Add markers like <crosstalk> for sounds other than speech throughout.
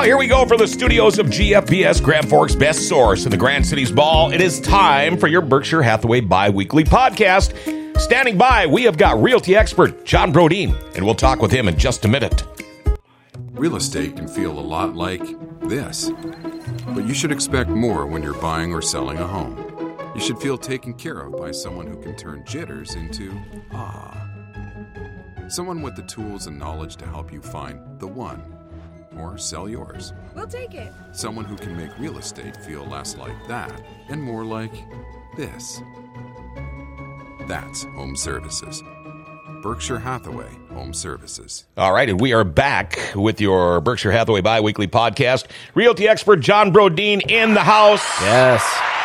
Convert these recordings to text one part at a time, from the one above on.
Oh, here we go for the studios of GFBS Grand Forks Best Source in the Grand Cities Mall. It is time for your Berkshire Hathaway bi-weekly podcast. Standing by, we have got realty expert John Brodeen, and we'll talk with him in just a minute. Real estate can feel a lot like this, but you should expect more when you're buying or selling a home. You should feel taken care of by someone who can turn jitters into ah. Someone with the tools and knowledge to help you find the one or sell yours. We'll take it. Someone who can make real estate feel less like that and more like this. That's home services. Berkshire Hathaway Home Services. All right, and we are back with your Berkshire Hathaway bi-weekly podcast. Realty expert John Brodeen in the house. Yes.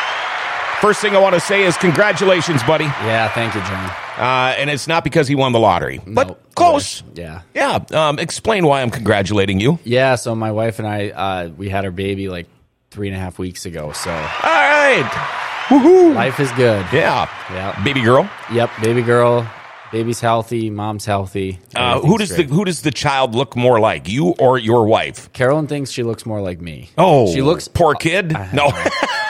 First thing I want to say is congratulations, buddy. Yeah, thank you, John. Uh, and it's not because he won the lottery, but close. Yeah. Yeah. Um, explain why I'm congratulating you. Yeah, so my wife and I, uh, we had our baby like three and a half weeks ago. So All right. Woohoo. life is good. Yeah. Yeah. Baby girl. Yep, baby girl, baby's healthy, mom's healthy. Uh, who does Everything's the who does the child look more like, you or your wife? Carolyn thinks she looks more like me. Oh, she looks poor kid. No. <laughs>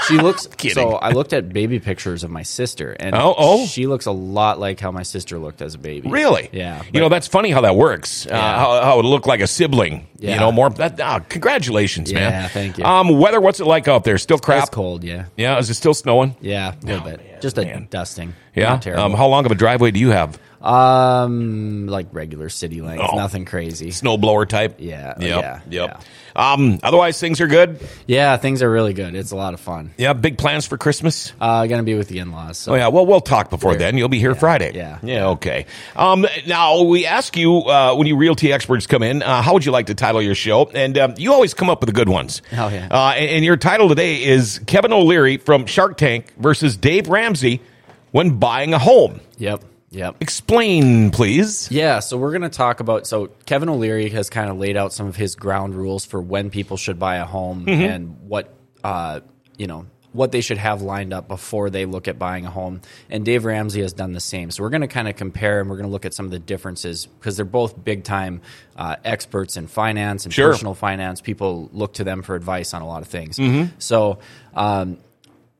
She <laughs> looks. So I looked at baby pictures of my sister, and Oh, oh. she looks a lot like how my sister looked as a baby. really? Yeah. You know that's funny how that works. Uh, how, how it looked like a sibling. You Yeah. know more. That, ah, congratulations, man. Yeah, thank you. Um, weather. What's it like out there? Still crap. it's cold. Yeah. Yeah. Is it still snowing? Yeah, a little bit. Just a dusting. Yeah. Not terrible. Um, how long of a driveway do you have? Um, like regular city length, Oh. nothing crazy. Snowblower type. Yeah, Yep. yeah, Yep. Um. Otherwise, things are good. Yeah, things are really good. It's a lot of fun. Yeah. Big plans for Christmas. Uh, gonna be with the in-laws. So. Oh yeah, well we'll talk before then. You'll be here Friday. yeah. yeah, okay. Um, now we ask you uh, when you realty experts come in, uh, how would you like to title your show? And um, you always come up with the good ones. Oh, yeah. Uh, and, and your title today is Kevin O'Leary from Shark Tank versus Dave Ramsey when buying a home. Yep. Yep. Explain, please. Yeah, so we're going to talk about. So Kevin O'Leary has kind of laid out some of his ground rules for when people should buy a home Mm-hmm. and what uh, you know what they should have lined up before they look at buying a home. And Dave Ramsey has done the same. So we're going to kind of compare and we're going to look at some of the differences because they're both big time uh, experts in finance and Sure. personal finance. People look to them for advice on a lot of things. Mm-hmm. So. Um,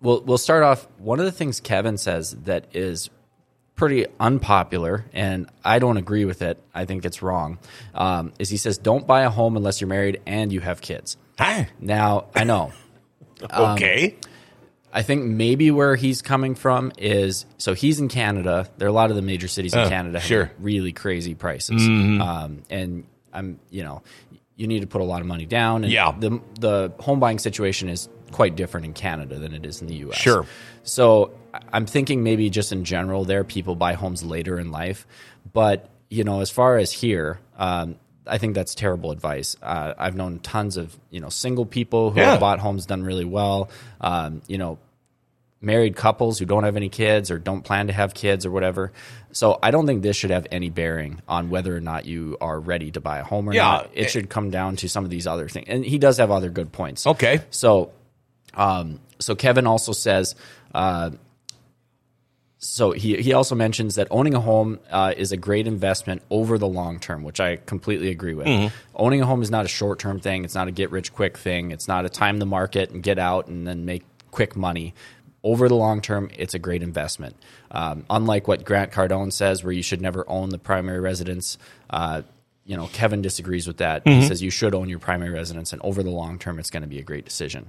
We'll, we'll start off. One of the things Kevin says that is pretty unpopular, and I don't agree with it. I think it's wrong. Um, is he says don't buy a home unless you're married and you have kids. Hi. Now I know. <laughs> Um, Okay. I think maybe where he's coming from is so he's in Canada. There are a lot of the major cities in Uh, Canada have sure. Mm-hmm. really crazy prices, um, and I'm you know you need to put a lot of money down. And Yeah. the the home buying situation is quite different in Canada than it is in the U.S. Sure. So I'm thinking maybe just in general, there people buy homes later in life, but you know, as far as here. Um, I think that's terrible advice. Uh, I've known tons of you know single people who Yeah. have bought homes done really well. Um, you know, married couples who don't have any kids or don't plan to have kids or whatever. So I don't think this should have any bearing on whether or not you are ready to buy a home or Yeah. not. It should come down to some of these other things. And he does have other good points. Okay. So, um, so Kevin also says, uh, so he, he also mentions that owning a home uh, is a great investment over the long term, which I completely agree with. Owning a home is not a short term thing. It's not a get rich quick thing. It's not a time the market and get out and then make quick money. Over the long term, it's a great investment. Um, unlike what Grant Cardone says, where you should never own the primary residence, uh, you know Kevin disagrees with that. He says you should own your primary residence, and over the long term, it's going to be a great decision.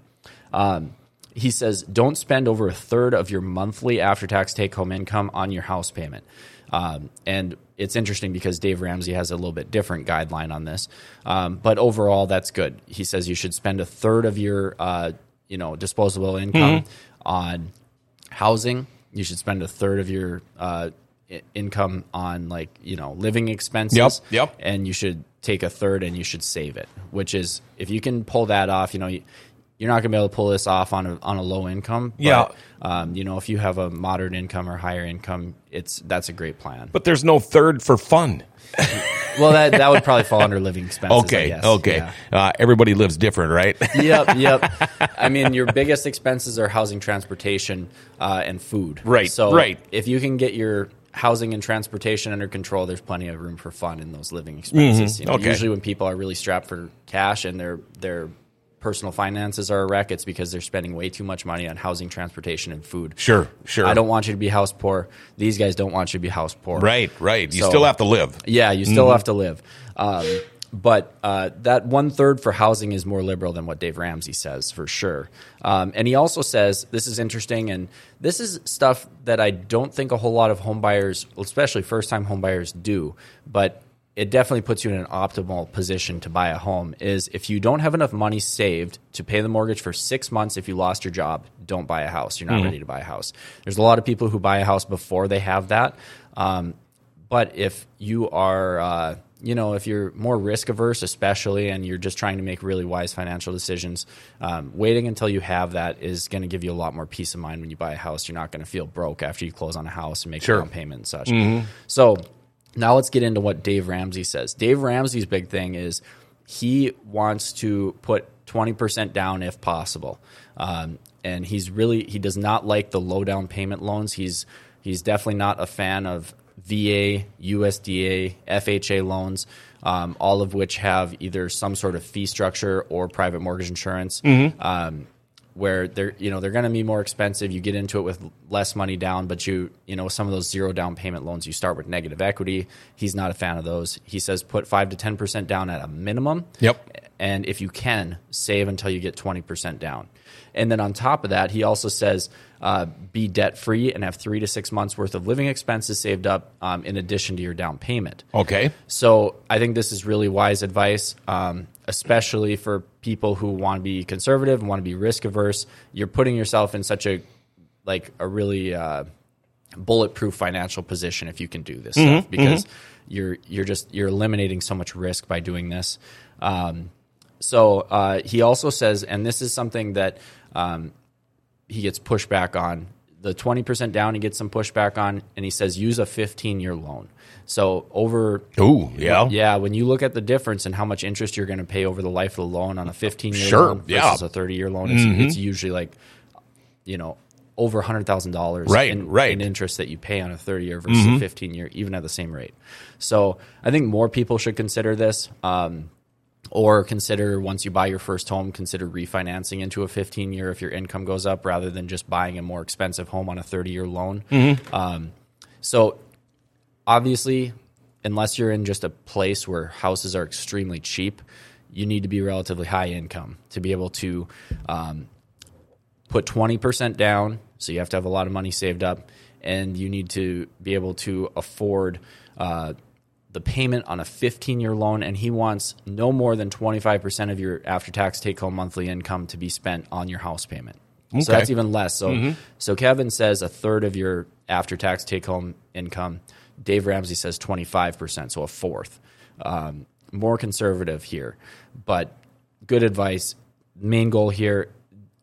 Um, he says don't spend over a third of your monthly after-tax take-home income on your house payment. Um, and it's interesting because Dave Ramsey has a little bit different guideline on this, um, but overall that's good. He says you should spend a third of your uh, you know disposable income on housing. You should spend a third of your uh, i- income on like you know living expenses. Yep, yep. And you should take a third and you should save it. Which is if you can pull that off, you know. You, you're not going to be able to pull this off on a on a low income. But, Yeah. Um, you know, if you have a moderate income or higher income, it's that's a great plan. But there's no third for fun. <laughs> Well, that that would probably fall under living expenses. Okay. Okay. Yeah. Uh, everybody lives different, right? <laughs> yep, yep. <laughs> I mean, your biggest expenses are housing, transportation, uh, and food. Right, So, right. If you can get your housing and transportation under control, there's plenty of room for fun in those living expenses. You know, Mm-hmm. Okay. Usually, when people are really strapped for cash and their their personal finances are a wreck, it's because they're spending way too much money on housing, transportation, and food. Sure, sure. I don't want you to be house poor. These guys don't want you to be house poor. Right, right. You So- still have to live. Yeah, you still have to live. Um, but uh, that one third for housing is more liberal than what Dave Ramsey says for sure. Um, and he also says this is interesting, and this is stuff that I don't think a whole lot of homebuyers, especially first time homebuyers, do. But it definitely puts you in an optimal position to buy a home. Is if you don't have enough money saved to pay the mortgage for six months, if you lost your job, don't buy a house. You're not ready to buy a house. There's a lot of people who buy a house before they have that. Um, but if you are, uh, you know, if you're more risk averse, especially, and you're just trying to make really wise financial decisions, um, waiting until you have that is going to give you a lot more peace of mind when you buy a house. You're not going to feel broke after you close on a house and make Sure. down payment and such. So now let's get into what Dave Ramsey says. Dave Ramsey's big thing is he wants to put 20% down if possible. Um, and he's really, he does not like the low down payment loans. He's, he's definitely not a fan of VA, USDA, FHA loans, um, all of which have either some sort of fee structure or private mortgage insurance. Um, where they're you know they're going to be more expensive. You get into it with less money down, but you you know some of those zero down payment loans you start with negative equity. He's not a fan of those. He says put five to ten percent down at a minimum. Yep. And if you can save until you get twenty percent down, and then on top of that, he also says uh, be debt free and have three to six months worth of living expenses saved up um, in addition to your down payment. Okay. So I think this is really wise advice, um, especially for people who want to be conservative and want to be risk averse. You're putting yourself in such a like a really uh, bulletproof financial position if you can do this stuff because you're you're just you're eliminating so much risk by doing this. Um, so uh, he also says, and this is something that um, he gets pushback on. The 20% down, he gets some pushback on, and he says use a 15 year loan. So over Ooh, yeah. yeah, when you look at the difference in how much interest you're going to pay over the life of the loan on a 15 year Sure, loan versus yeah. Mm-hmm. a 30 year loan, it's, it's usually like, you know, over $100,000 Right, in, right. in interest that you pay on a 30 year versus a 15 year, even at the same rate. So I think more people should consider this. Um, or consider once you buy your first home, consider refinancing into a 15 year if your income goes up rather than just buying a more expensive home on a 30 year loan. Um, so obviously, unless you're in just a place where houses are extremely cheap, you need to be relatively high income to be able to um, put 20% down. So you have to have a lot of money saved up, and you need to be able to afford uh, the payment on a 15 year loan. And he wants no more than 25% of your after tax take home monthly income to be spent on your house payment. So that's even less. So, so Kevin says a third of your after tax take home income. Dave Ramsey says 25%, so a fourth. Um, more conservative here, but good advice. Main goal here,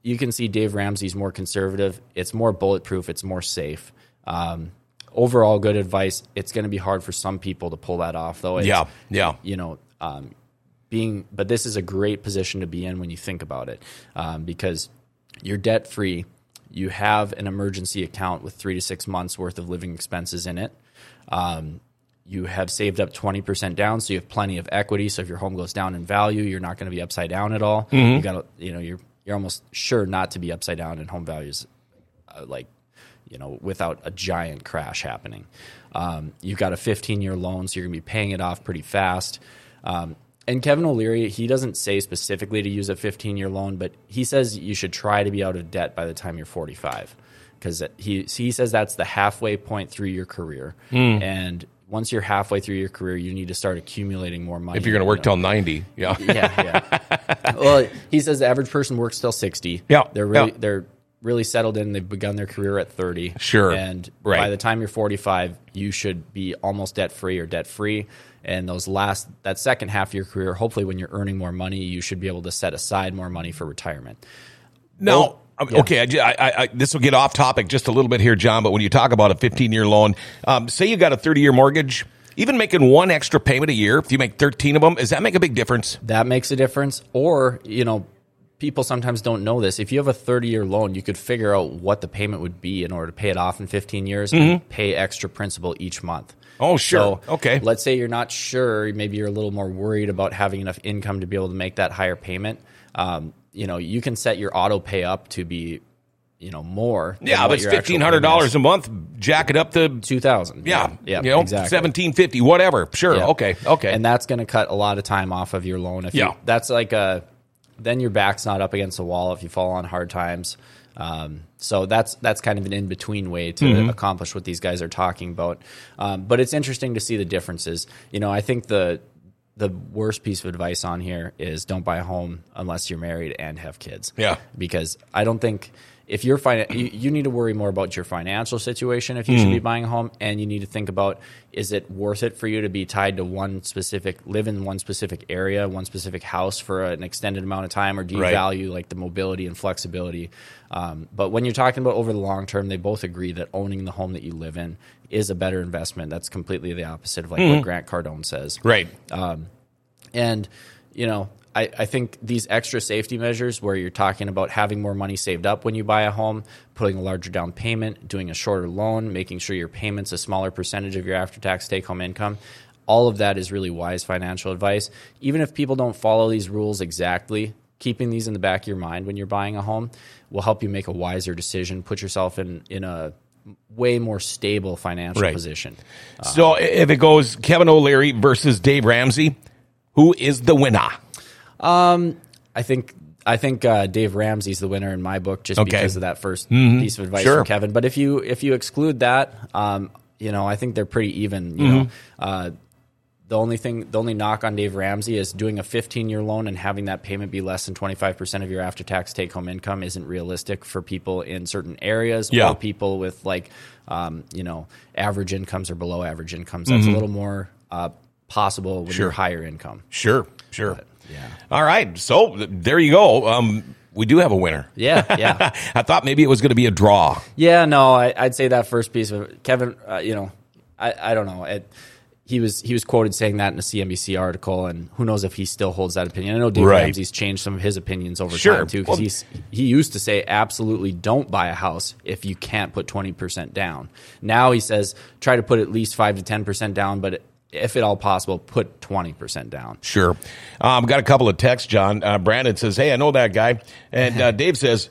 you can see Dave Ramsey's more conservative. It's more bulletproof. It's more safe. Um, overall, good advice. It's going to be hard for some people to pull that off, though. It's, Yeah, yeah. You know, um, being, but this is a great position to be in when you think about it, um, because you're debt free. You have an emergency account with three to six months worth of living expenses in it. Um, you have saved up 20% down, so you have plenty of equity. So if your home goes down in value, you're not going to be upside down at all. You got to, you know, you're you're almost sure not to be upside down in home values, uh, like you know, without a giant crash happening. Um, you've got a 15 year loan, so you're going to be paying it off pretty fast. Um, and Kevin O'Leary, he doesn't say specifically to use a 15 year loan, but he says you should try to be out of debt by the time you're 45 because he he says that's the halfway point through your career, Hmm. and once you're halfway through your career, you need to start accumulating more money. If you're going to you work know. till 90, yeah. yeah, yeah. <laughs> well, he says the average person works till 60. Yeah, they're really yeah. they're really settled in. They've begun their career at 30. Sure. and Right. by the time you're 45, you should be almost debt free or debt free. And those last that second half of your career, hopefully, when you're earning more money, you should be able to set aside more money for retirement. No. um, Okay, I, I, I- this will get off topic just a little bit here, John. But when you talk about a 15 year loan, um, say you got a 30 year mortgage, even making one extra payment a year, if you make 13 of them, does that make a big difference? that makes a difference. Or, you know, people sometimes don't know this. If you have a 30 year loan, you could figure out what the payment would be in order to pay it off in 15 years and pay extra principal each month. Oh, sure. Okay. Let's say you're not sure, maybe you're a little more worried about having enough income to be able to make that higher payment. Um, you know, you can set your auto pay up to be, you know, more. Yeah, but it's fifteen hundred dollars a month. Jack it up to is. 2000 yeah, yeah, you know, exactly. seventeen fifty, whatever. Sure. Yeah. Okay. Okay. And that's going to cut a lot of time off of your loan. If Yeah. you, that's like a, then your back's not up against the wall if you fall on hard times. Um, so that's that's kind of an in between way to Mm-hmm. accomplish what these guys are talking about. Um, but it's interesting to see the differences. You know, I think the the worst piece of advice on here is don't buy a home unless you're married and have kids. Yeah. because I don't think if you're fin- you, you need to worry more about your financial situation if you should be Mm-hmm. buying a home, and you need to think about is it worth it for you to be tied to one specific live in one specific area, one specific house for an extended amount of time, or do you Right. value like the mobility and flexibility? Um, but when you're talking about over the long term, they both agree that owning the home that you live in is a better investment. That's completely the opposite of like Mm-hmm. what Grant Cardone says. right. And, you know, I, I think these extra safety measures where you're talking about having more money saved up when you buy a home, putting a larger down payment, doing a shorter loan, making sure your payment's a smaller percentage of your after tax take home income, all of that is really wise financial advice. Even if people don't follow these rules exactly, keeping these in the back of your mind when you're buying a home will help you make a wiser decision, put yourself in, in a way more stable financial Right. position. so if it goes Kevin O'Leary versus Dave Ramsey, who is the winner? I think I think uh, Dave Ramsey's the winner in my book just Okay. because of that 1st piece of advice Sure. from Kevin. But if you if you exclude that, um, you know, I think they're pretty even. You know, uh, the only thing, the only knock on Dave Ramsey is doing a 15 year loan and having that payment be less than 25 percent of your after tax take home income isn't realistic for people in certain areas Yeah. or people with like, um, you know, average incomes or below average incomes. That's a little more uh, possible when Sure. you're higher income. Sure. Sure. Yeah. All right. So there you go. Um, we do have a winner. Yeah, yeah. <laughs> I thought maybe it was going to be a draw. Yeah, no, I, I'd say that first piece of Kevin. Uh, you know, I, I don't know. It, he was he was quoted saying that in a CNBC article, and who knows if he still holds that opinion. I know Dave Right. Ramsey's changed some of his opinions over Sure. time too, Well- because he's he used to say absolutely don't buy a house if you can't put twenty percent down. Now he says try to put at least five to ten percent down, but if at all possible, put twenty percent down. Sure. Um, I've got a couple of texts, John. Uh, Brandon says, Hey, I know that guy. And uh, <laughs> Dave says,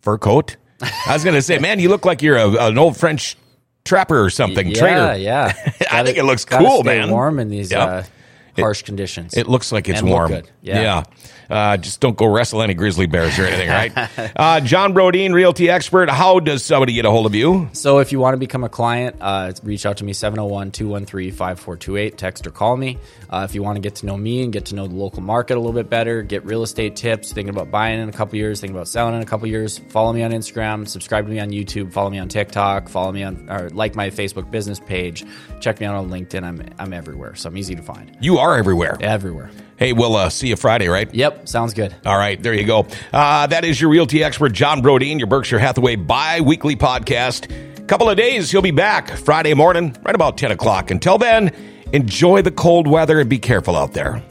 Fur coat? I was going to say, man, you look like you're a, an old French trapper or something, yeah, trader. yeah. <laughs> I think it looks cool, man. Warm in these Yep. uh, harsh conditions. It looks like it's And warm. good. Yeah. Uh, just don't go wrestle any grizzly bears or anything, right? <laughs> uh, John Brodeen, realty expert. How does somebody get a hold of you? So if you want to become a client, uh, reach out to me 701-213-5428, text or call me. Uh, if you want to get to know me and get to know the local market a little bit better, get real estate tips, thinking about buying in a couple years, thinking about selling in a couple years, follow me on Instagram, subscribe to me on YouTube, follow me on TikTok, follow me on or like my Facebook business page, check me out on LinkedIn. I'm I'm everywhere, so I'm easy to find. You are everywhere. Everywhere. Hey, we'll uh, see you Friday, right? Yep, sounds good. All right, there you go. Uh, that is your realty expert, John Brodeen, your Berkshire Hathaway bi weekly podcast. Couple of days, he'll be back Friday morning, right about 10 o'clock. Until then, enjoy the cold weather and be careful out there.